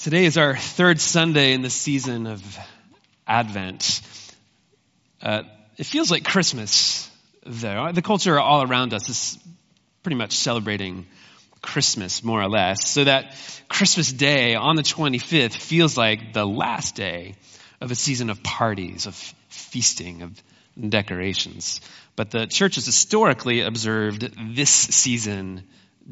Today is our third Sunday in the season of Advent. Uh, it feels like Christmas, though. The culture all around us is pretty much celebrating Christmas, more or less. So that Christmas Day on the 25th feels like the last day of a season of parties, of feasting, of decorations. But the church has historically observed this season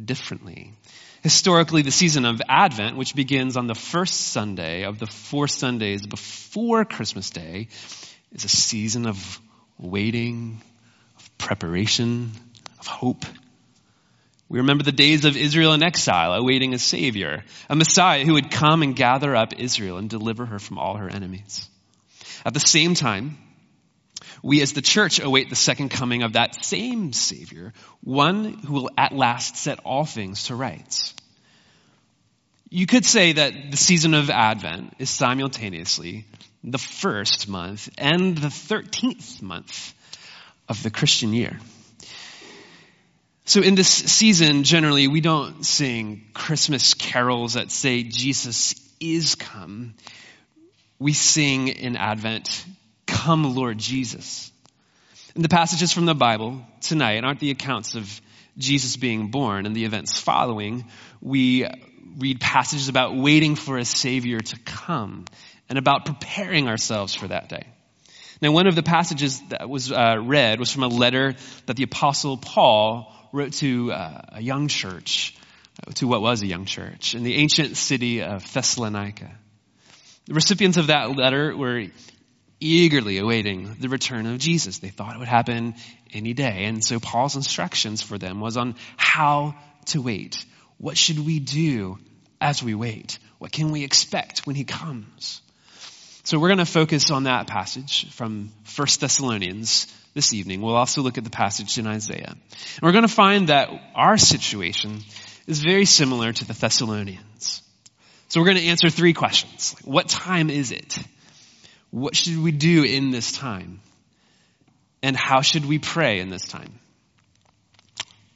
differently. Historically, the season of Advent, which begins on the first Sunday of the four Sundays before Christmas Day, is a season of waiting, of preparation, of hope. We remember the days of Israel in exile, awaiting a Savior, a Messiah who would come and gather up Israel and deliver her from all her enemies. At the same time, we as the church await the second coming of that same Savior, one who will at last set all things to rights. You could say that the season of Advent is simultaneously the first month and the 13th month of the Christian year. So in this season, generally, we don't sing Christmas carols that say Jesus is come. We sing in Advent, Come, Lord Jesus. And the passages from the Bible tonight aren't the accounts of Jesus being born and the events following. We read passages about waiting for a Savior to come and about preparing ourselves for that day. Now, one of the passages that was uh, read was from a letter that the Apostle Paul wrote to uh, a young church, to what was a young church, in the ancient city of Thessalonica. The recipients of that letter were eagerly awaiting the return of Jesus. They thought it would happen any day. And so Paul's instructions for them was on how to wait. What should we do as we wait? What can we expect when he comes? So we're going to focus on that passage from 1 Thessalonians this evening. We'll also look at the passage in Isaiah. And we're going to find that our situation is very similar to the Thessalonians. So we're going to answer three questions. What time is it? What should we do in this time? And how should we pray in this time?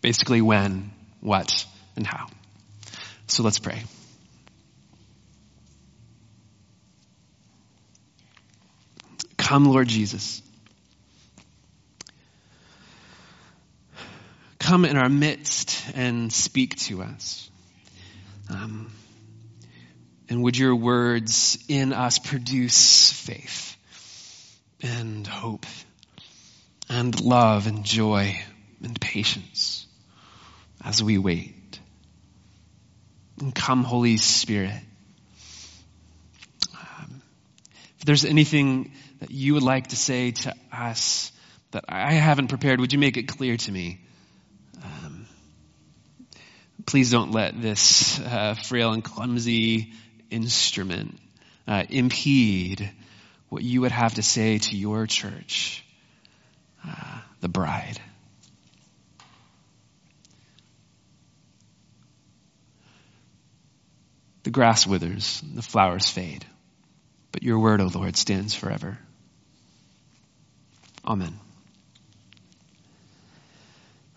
Basically, when, what, and how. So let's pray. Come, Lord Jesus. Come in our midst and speak to us. And would your words in us produce faith and hope and love and joy and patience as we wait. And come, Holy Spirit. Um, if there's anything that you would like to say to us that I haven't prepared, would you make it clear to me? Um, please don't let this uh, frail and clumsy instrument uh, impede what you would have to say to your church, uh, the bride. The grass withers, the flowers fade, but your word, O Lord, stands forever. Amen.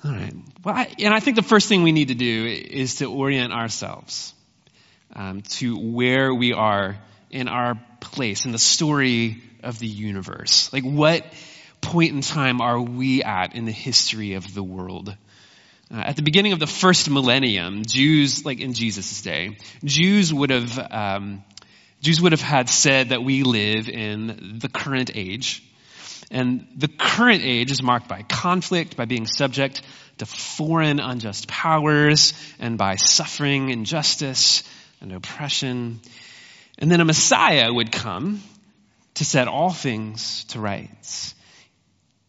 All right. Well, I, and I think the first thing we need to do is to orient ourselves um, to where we are in our place in the story of the universe. Like, what point in time are we at in the history of the world? Uh, at the beginning of the first millennium, Jews, like in Jesus' day, Jews would have um, Jews would have had said that we live in the current age, and the current age is marked by conflict, by being subject to foreign unjust powers, and by suffering, injustice, and oppression. And then a Messiah would come to set all things to rights.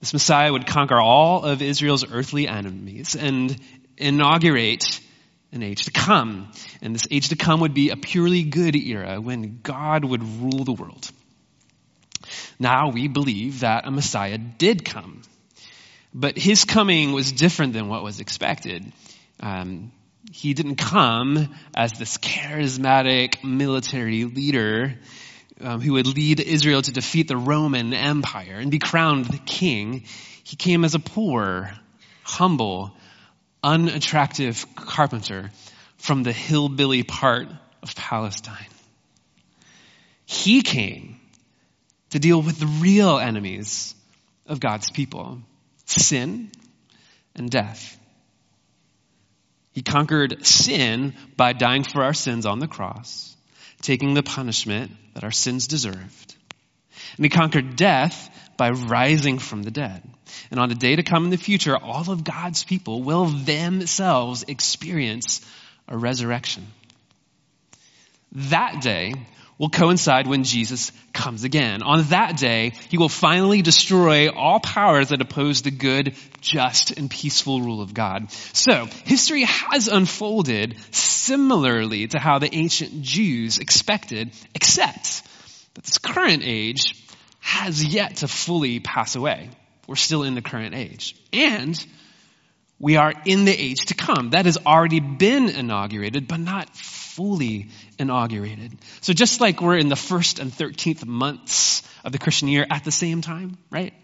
This Messiah would conquer all of Israel's earthly enemies and inaugurate an age to come. And this age to come would be a purely good era when God would rule the world. Now we believe that a Messiah did come. But his coming was different than what was expected. Um, he didn't come as this charismatic military leader um, who would lead Israel to defeat the Roman Empire and be crowned the king. He came as a poor, humble, unattractive carpenter from the hillbilly part of Palestine. He came to deal with the real enemies of God's people sin and death. He conquered sin by dying for our sins on the cross, taking the punishment that our sins deserved. And he conquered death by rising from the dead. And on a day to come in the future, all of God's people will themselves experience a resurrection. That day will coincide when Jesus comes again. On that day, he will finally destroy all powers that oppose the good, just, and peaceful rule of God. So, history has unfolded similarly to how the ancient Jews expected, except that this current age has yet to fully pass away. We're still in the current age. And we are in the age to come. That has already been inaugurated, but not fully inaugurated. So just like we're in the first and 13th months of the Christian year at the same time, right?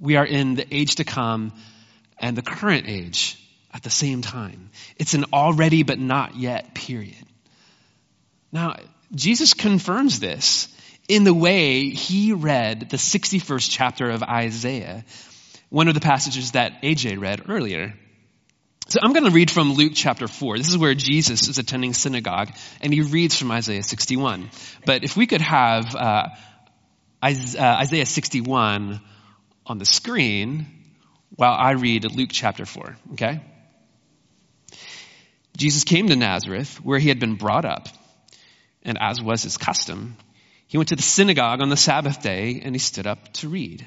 We are in the age to come and the current age at the same time. It's an already but not yet period. Now, Jesus confirms this in the way he read the 61st chapter of Isaiah, one of the passages that AJ read earlier. So I'm going to read from Luke chapter 4. This is where Jesus is attending synagogue, and he reads from Isaiah 61. But if we could have uh, uh Isaiah 61 on the screen while I read Luke chapter 4, okay? Jesus came to Nazareth, where he had been brought up, and as was his custom, he went to the synagogue on the Sabbath day, and he stood up to read.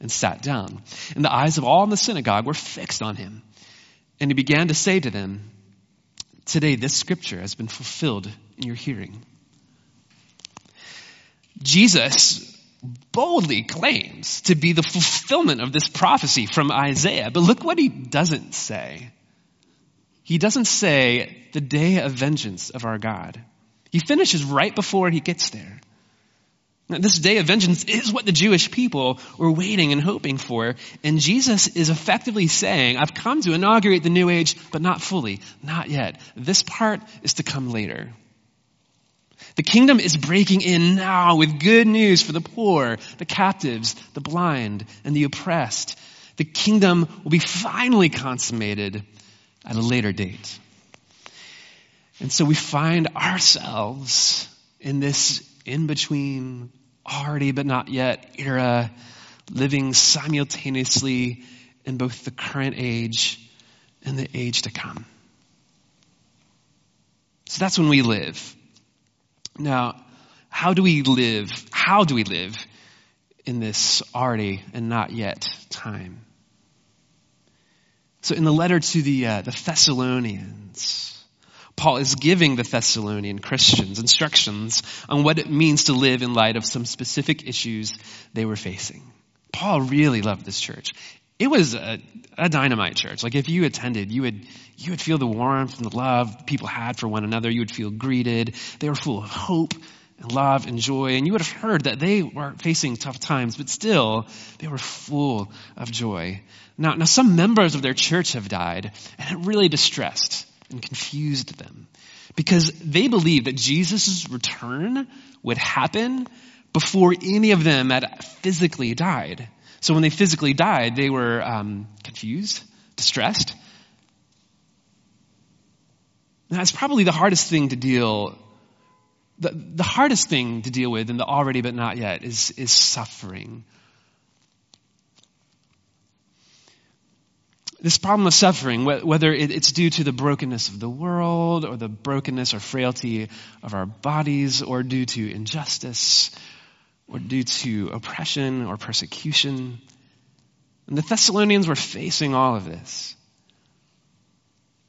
and sat down. And the eyes of all in the synagogue were fixed on him. And he began to say to them, Today this scripture has been fulfilled in your hearing. Jesus boldly claims to be the fulfillment of this prophecy from Isaiah. But look what he doesn't say. He doesn't say the day of vengeance of our God. He finishes right before he gets there. Now, this day of vengeance is what the Jewish people were waiting and hoping for. And Jesus is effectively saying, I've come to inaugurate the new age, but not fully, not yet. This part is to come later. The kingdom is breaking in now with good news for the poor, the captives, the blind, and the oppressed. The kingdom will be finally consummated at a later date. And so we find ourselves in this in between, already but not yet era, living simultaneously in both the current age and the age to come. So that's when we live. Now, how do we live? How do we live in this already and not yet time? So in the letter to the, uh, the Thessalonians, Paul is giving the Thessalonian Christians instructions on what it means to live in light of some specific issues they were facing. Paul really loved this church. It was a, a, dynamite church. Like if you attended, you would, you would feel the warmth and the love people had for one another. You would feel greeted. They were full of hope and love and joy. And you would have heard that they were facing tough times, but still they were full of joy. Now, now some members of their church have died and it really distressed and confused them because they believed that Jesus' return would happen before any of them had physically died. So when they physically died, they were um, confused, distressed. That's probably the hardest thing to deal. The, the hardest thing to deal with in the already but not yet is, is suffering this problem of suffering, whether it's due to the brokenness of the world or the brokenness or frailty of our bodies or due to injustice or due to oppression or persecution. And the Thessalonians were facing all of this.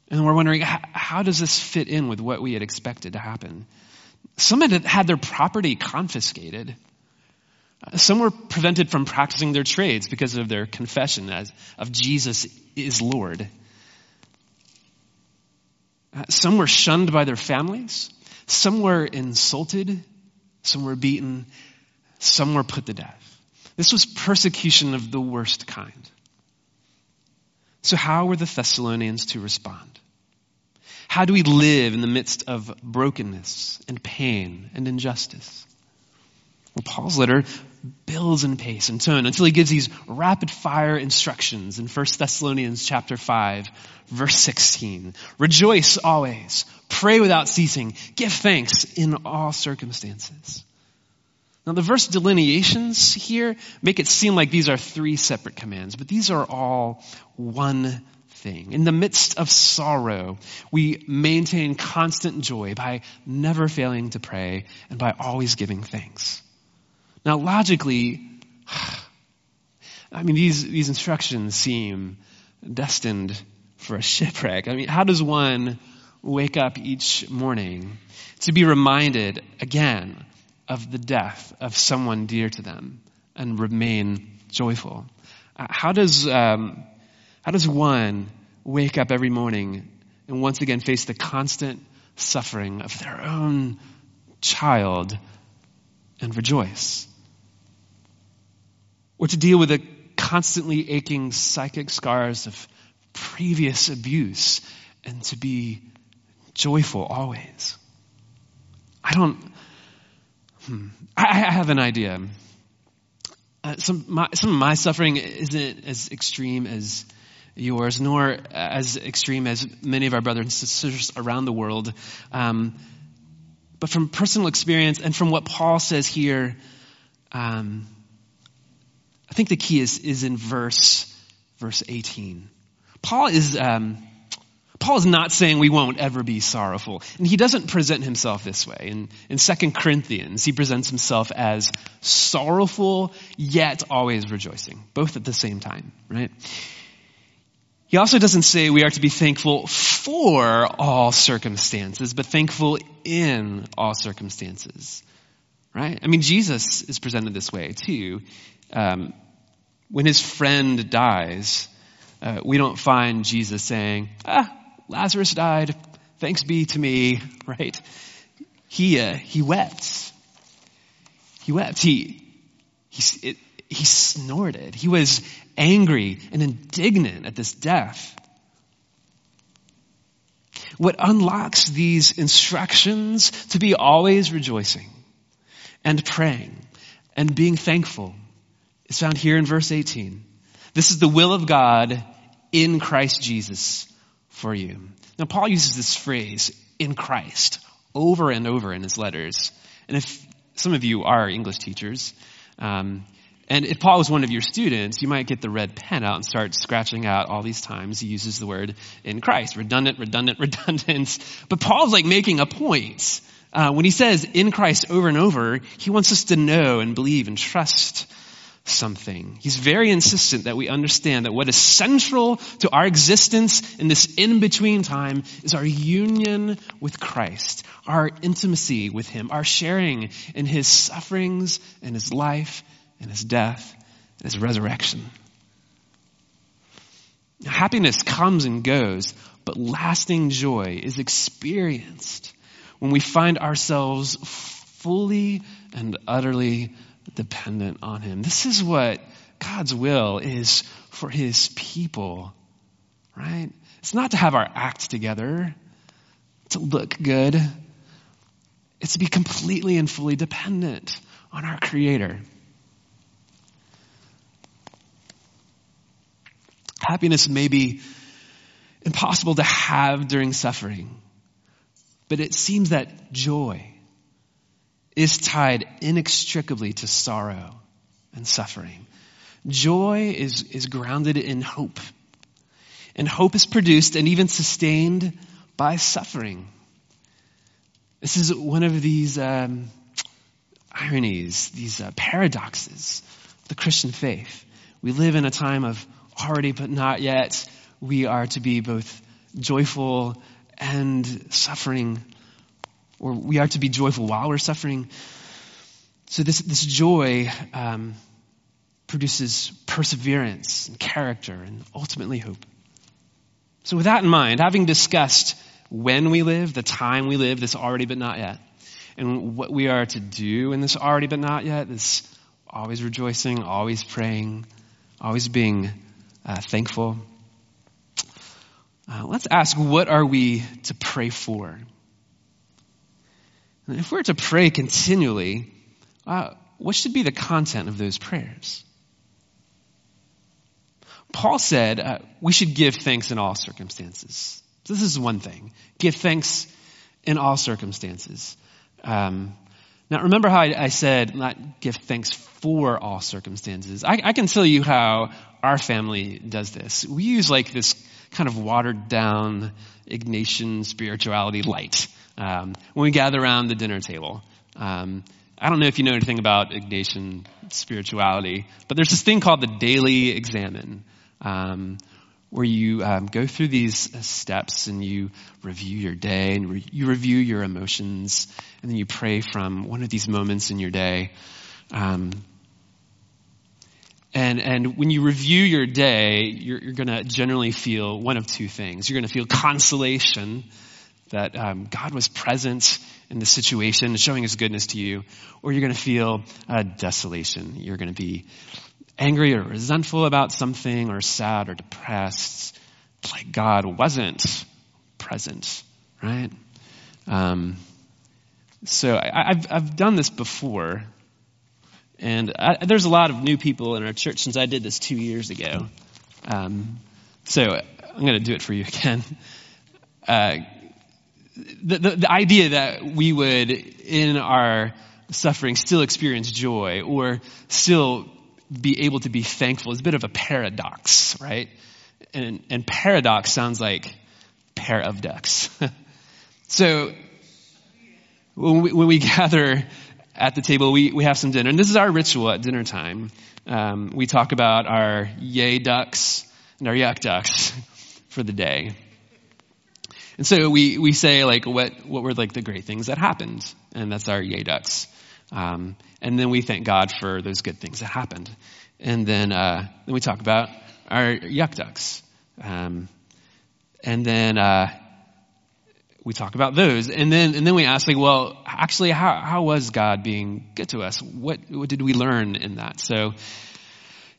And we're wondering, how does this fit in with what we had expected to happen? Some had had their property confiscated. Some were prevented from practicing their trades because of their confession as, of Jesus is Lord. Uh, some were shunned by their families. Some were insulted. Some were beaten. Some were put to death. This was persecution of the worst kind. So, how were the Thessalonians to respond? How do we live in the midst of brokenness and pain and injustice? Well, Paul's letter builds in pace and tone until he gives these rapid fire instructions in 1 Thessalonians chapter 5 verse 16. Rejoice always. Pray without ceasing. Give thanks in all circumstances. Now the verse delineations here make it seem like these are three separate commands, but these are all one thing. In the midst of sorrow, we maintain constant joy by never failing to pray and by always giving thanks. Now, logically, I mean, these, these instructions seem destined for a shipwreck. I mean, how does one wake up each morning to be reminded again of the death of someone dear to them and remain joyful? Uh, how does, um, how does one wake up every morning and once again face the constant suffering of their own child and rejoice? Or to deal with the constantly aching psychic scars of previous abuse and to be joyful always? I don't, hmm, I, I have an idea. Uh, some, my, some of my suffering isn't as extreme as yours, nor as extreme as many of our brothers and sisters around the world. Um, but from personal experience and from what Paul says here, um, I think the key is, is in verse, verse 18. Paul is, um, Paul is not saying we won't ever be sorrowful. And he doesn't present himself this way. In, in 2 Corinthians, he presents himself as sorrowful, yet always rejoicing, both at the same time, right? He also doesn't say we are to be thankful for all circumstances, but thankful in all circumstances. Right? I mean, Jesus is presented this way too. Um, when his friend dies, uh, we don't find Jesus saying, ah, Lazarus died. Thanks be to me, right? He, uh, he wept. He wept. He, he, it, he snorted. He was angry and indignant at this death. What unlocks these instructions to be always rejoicing and praying and being thankful is found here in verse 18. This is the will of God in Christ Jesus for you. Now, Paul uses this phrase, in Christ, over and over in his letters. And if some of you are English teachers, um, and if Paul was one of your students, you might get the red pen out and start scratching out all these times he uses the word in Christ. Redundant, redundant, redundant. But Paul's like making a point. Uh, when he says in Christ over and over, he wants us to know and believe and trust something. He's very insistent that we understand that what is central to our existence in this in-between time is our union with Christ, our intimacy with Him, our sharing in His sufferings and His life and his death and his resurrection. Happiness comes and goes, but lasting joy is experienced when we find ourselves fully and utterly dependent on Him. This is what God's will is for His people, right? It's not to have our act together, to look good. It's to be completely and fully dependent on our Creator. Happiness may be impossible to have during suffering, but it seems that joy is tied inextricably to sorrow and suffering. Joy is, is grounded in hope. And hope is produced and even sustained by suffering. This is one of these um, ironies, these uh, paradoxes of the Christian faith. We live in a time of already but not yet, we are to be both joyful and suffering, or we are to be joyful while we're suffering. So this, this joy um, produces perseverance and character and ultimately hope. So with that in mind, having discussed when we live, the time we live, this already but not yet, and what we are to do in this already but not yet, this always rejoicing, always praying, always being uh, thankful. Uh, let's ask, what are we to pray for? And if we're to pray continually, uh, what should be the content of those prayers? Paul said uh, we should give thanks in all circumstances. This is one thing. Give thanks in all circumstances. Um, now, remember how I, I, said not give thanks for all circumstances. I, I, can tell you how our family does this. We use like this kind of watered down Ignatian spirituality light um, when we gather around the dinner table. Um, I don't know if you know anything about Ignatian spirituality, but there's this thing called the daily examen, um, where you um, go through these steps and you review your day and re- you review your emotions, and then you pray from one of these moments in your day. Um, and, and when you review your day, you're, you're going to generally feel one of two things. You're going to feel consolation that um, God was present in the situation, showing his goodness to you, or you're going to feel uh, desolation. You're going to be angry or resentful about something, or sad or depressed, like God wasn't present, right? Um, so I, have I've done this before, and I, there's a lot of new people in our church since I did this two years ago. Um, so I'm going to do it for you again. Uh, the, the, the idea that we would, in our suffering, still experience joy or still be able to be thankful is a bit of a paradox, right? And, and paradox sounds like pair of ducks. so when we, when we gather at the table, we, we have some dinner, and this is our ritual at dinner time. Um, we talk about our yay ducks and our yuck ducks for the day. And so we, we say like what, what were like the great things that happened. And that's our yay ducks. Um, and then we thank God for those good things that happened. And then, uh, then we talk about our yuck ducks. Um, and then, uh, we talk about those. And then, and then we ask like, well, actually, how, how was God being good to us? What, what did we learn in that? So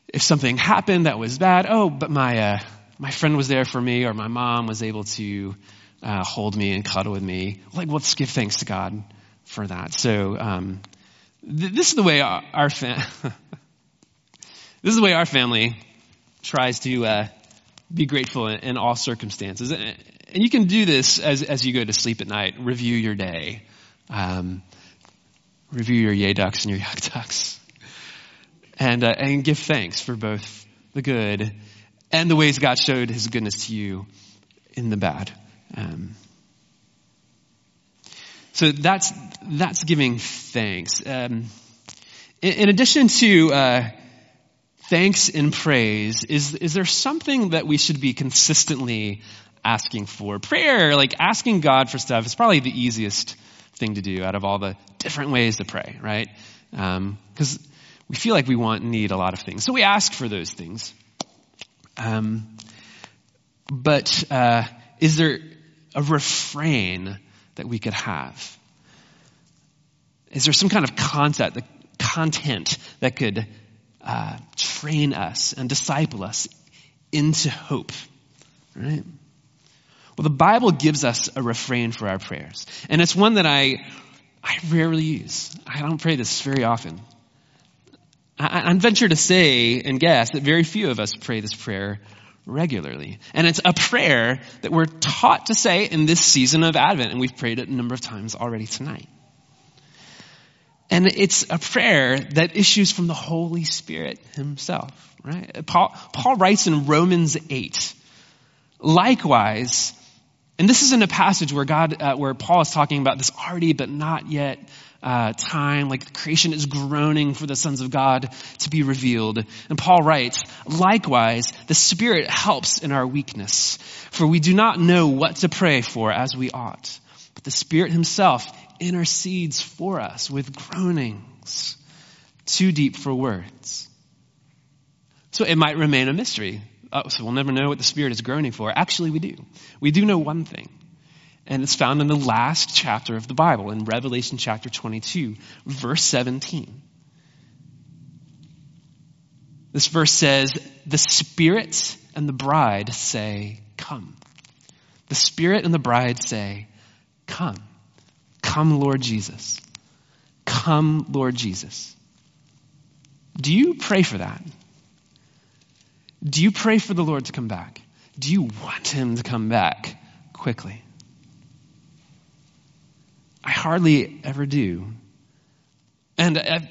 if something happened that was bad, oh, but my, uh, my friend was there for me or my mom was able to, uh, hold me and cuddle with me. Like, let's give thanks to God for that. So, um, th- this is the way our, our this is the way our family tries to uh, be grateful in, in, all circumstances. You can do this as as you go to sleep at night. Review your day. Um, review your yay ducks and your yuck ducks, and uh, and give thanks for both the good and the ways God showed His goodness to you in the bad. Um, so that's that's giving thanks. Um, in, in, addition to uh, thanks and praise, is is there something that we should be consistently asking for? Prayer, like asking God for stuff, is probably the easiest thing to do out of all the different ways to pray, right? Because um, we feel like we want need a lot of things, so we ask for those things. Um, but uh, is there a refrain that we could have? Is there some kind of content, the content that could uh, train us and disciple us into hope? Right? Well, the Bible gives us a refrain for our prayers, and it's one that I I rarely use. I don't pray this very often. I, I venture to say and guess that very few of us pray this prayer regularly. And it's a prayer that we're taught to say in this season of Advent, and we've prayed it a number of times already tonight. And it's a prayer that issues from the Holy Spirit himself, right? Paul, Paul writes in Romans 8, likewise, and this is in a passage where God, uh, where Paul is talking about this already but not yet uh, time, like creation is groaning for the sons of God to be revealed. And Paul writes, likewise, the Spirit helps in our weakness, for we do not know what to pray for as we ought. But the Spirit Himself intercedes for us with groanings too deep for words. So it might remain a mystery. Oh, so we'll never know what the Spirit is groaning for. Actually, we do. We do know one thing. And it's found in the last chapter of the Bible, in Revelation chapter 22, verse 17. This verse says, The Spirit and the bride say, Come. The Spirit and the bride say, Come. Come, Lord Jesus. Come, Lord Jesus. Do you pray for that? Do you pray for the Lord to come back? Do you want him to come back quickly? I hardly ever do. And it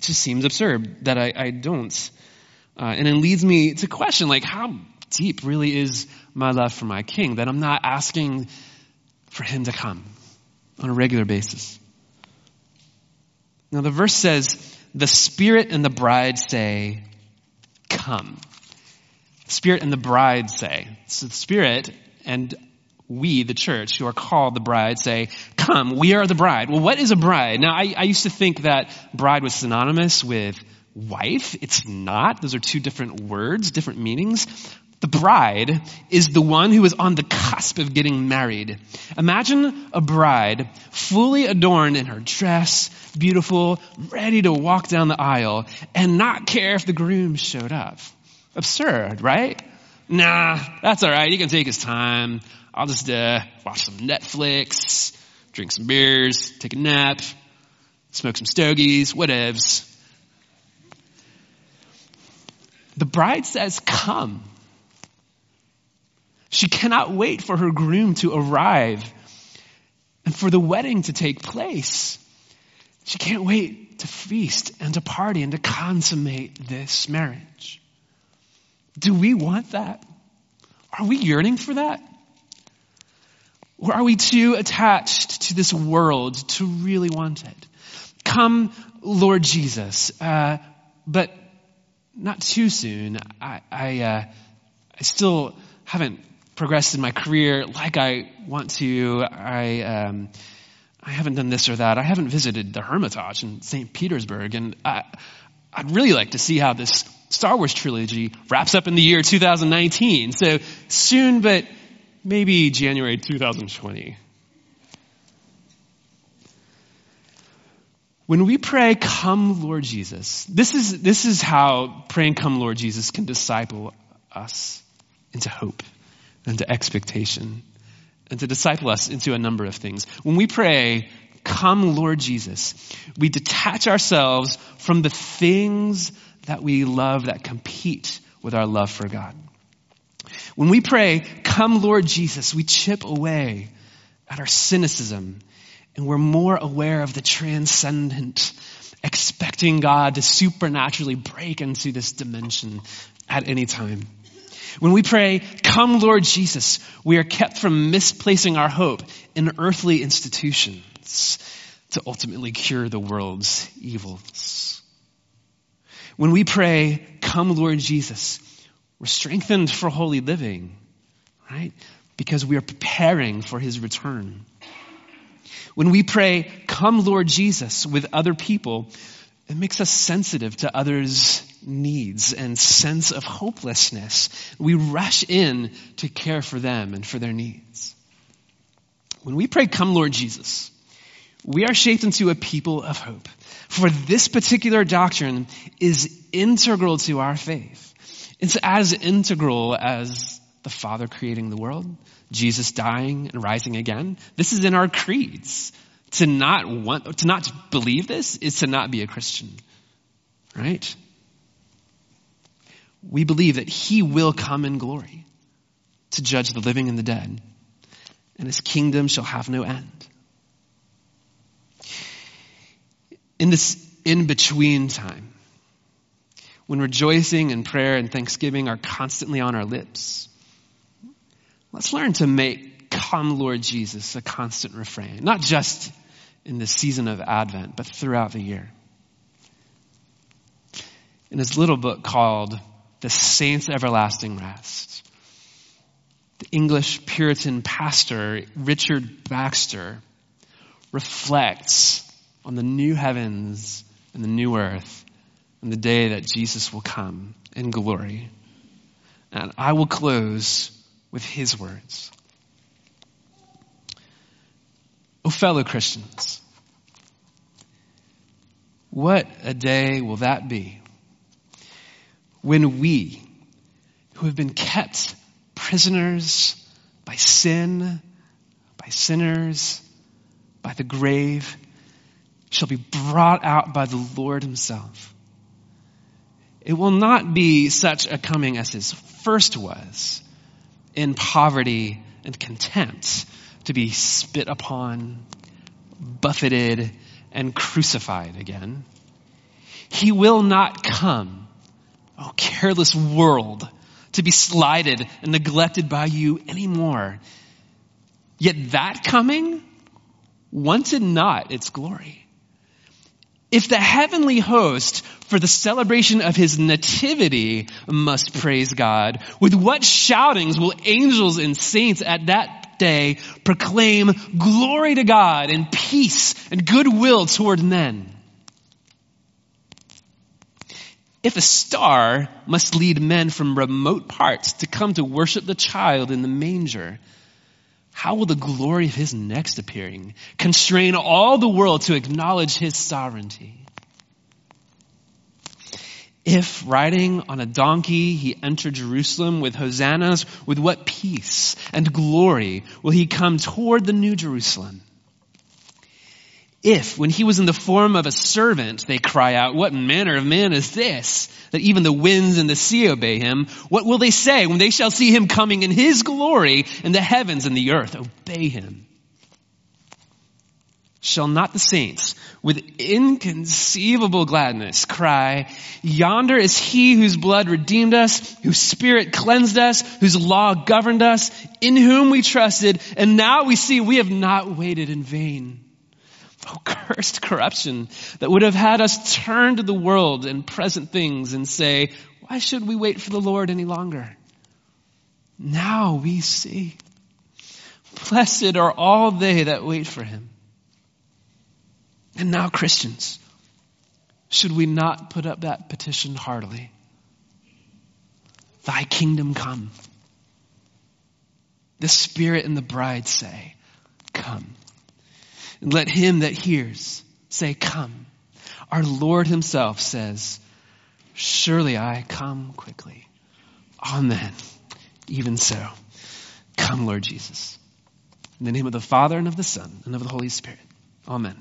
just seems absurd that I, I don't. Uh, and it leads me to question, like, how deep really is my love for my king that I'm not asking for him to come on a regular basis? Now, the verse says, the Spirit and the bride say, Come. Spirit and the bride say. So the Spirit and we, the church, who are called the bride, say, Come, we are the bride. Well, what is a bride? Now, I, I used to think that bride was synonymous with wife. It's not. Those are two different words, different meanings. The bride is the one who is on the cusp of getting married. Imagine a bride fully adorned in her dress, beautiful, ready to walk down the aisle, and not care if the groom showed up. Absurd, right? Nah, that's alright. He can take his time. I'll just uh, watch some Netflix, drink some beers, take a nap, smoke some stogies, whatevs. The bride says, Come. She cannot wait for her groom to arrive and for the wedding to take place. She can't wait to feast and to party and to consummate this marriage. Do we want that? Are we yearning for that? Or are we too attached to this world to really want it? Come, Lord Jesus, uh, but not too soon. I, I, uh, I still haven't progressed in my career like I want to. I, um, I haven't done this or that. I haven't visited the Hermitage in St. Petersburg, and I, I'd really like to see how this Star Wars trilogy wraps up in the year 2019. So soon, but maybe January 2020. When we pray, come Lord Jesus, this is, this is how praying come Lord Jesus can disciple us into hope, into expectation, and to disciple us into a number of things. When we pray, come Lord Jesus, we detach ourselves from the things that we love that compete with our love for God. When we pray, come Lord Jesus, we chip away at our cynicism and we're more aware of the transcendent, expecting God to supernaturally break into this dimension at any time. When we pray, come Lord Jesus, we are kept from misplacing our hope in earthly institutions to ultimately cure the world's evils. When we pray, come Lord Jesus, we're strengthened for holy living, right? Because we are preparing for his return. When we pray, come Lord Jesus with other people, it makes us sensitive to others' needs and sense of hopelessness. We rush in to care for them and for their needs. When we pray, come Lord Jesus, we are shaped into a people of hope. For this particular doctrine is integral to our faith. It's as integral as the Father creating the world, Jesus dying and rising again. This is in our creeds. To not want, to not believe this is to not be a Christian. Right? We believe that He will come in glory to judge the living and the dead, and His kingdom shall have no end. In this in between time, when rejoicing and prayer and thanksgiving are constantly on our lips, let's learn to make come Lord Jesus a constant refrain, not just in the season of Advent, but throughout the year. In his little book called The Saints' Everlasting Rest, the English Puritan pastor Richard Baxter reflects on the new heavens and the new earth and the day that Jesus will come in glory. And I will close with his words. Oh, fellow Christians, what a day will that be when we, who have been kept prisoners by sin, by sinners, by the grave, shall be brought out by the Lord Himself. It will not be such a coming as His first was, in poverty and contempt, to be spit upon, buffeted, and crucified again. He will not come, oh careless world, to be slighted and neglected by you anymore. Yet that coming wanted not its glory. If the heavenly host for the celebration of his nativity must praise God, with what shoutings will angels and saints at that day proclaim glory to God and peace and goodwill toward men? If a star must lead men from remote parts to come to worship the child in the manger, how will the glory of his next appearing constrain all the world to acknowledge his sovereignty? If riding on a donkey he entered Jerusalem with hosannas, with what peace and glory will he come toward the new Jerusalem? If, when he was in the form of a servant, they cry out, What manner of man is this? That even the winds and the sea obey him. What will they say when they shall see him coming in his glory and the heavens and the earth obey him? Shall not the saints with inconceivable gladness cry, Yonder is he whose blood redeemed us, whose spirit cleansed us, whose law governed us, in whom we trusted, and now we see we have not waited in vain. Oh, cursed corruption that would have had us turn to the world and present things and say, why should we wait for the Lord any longer? Now we see. Blessed are all they that wait for him. And now, Christians, should we not put up that petition heartily? Thy kingdom come. The Spirit and the bride say, Come. And let him that hears say, Come. Our Lord himself says, Surely I come quickly. Amen. Even so. Come, Lord Jesus. In the name of the Father and of the Son and of the Holy Spirit. Amen.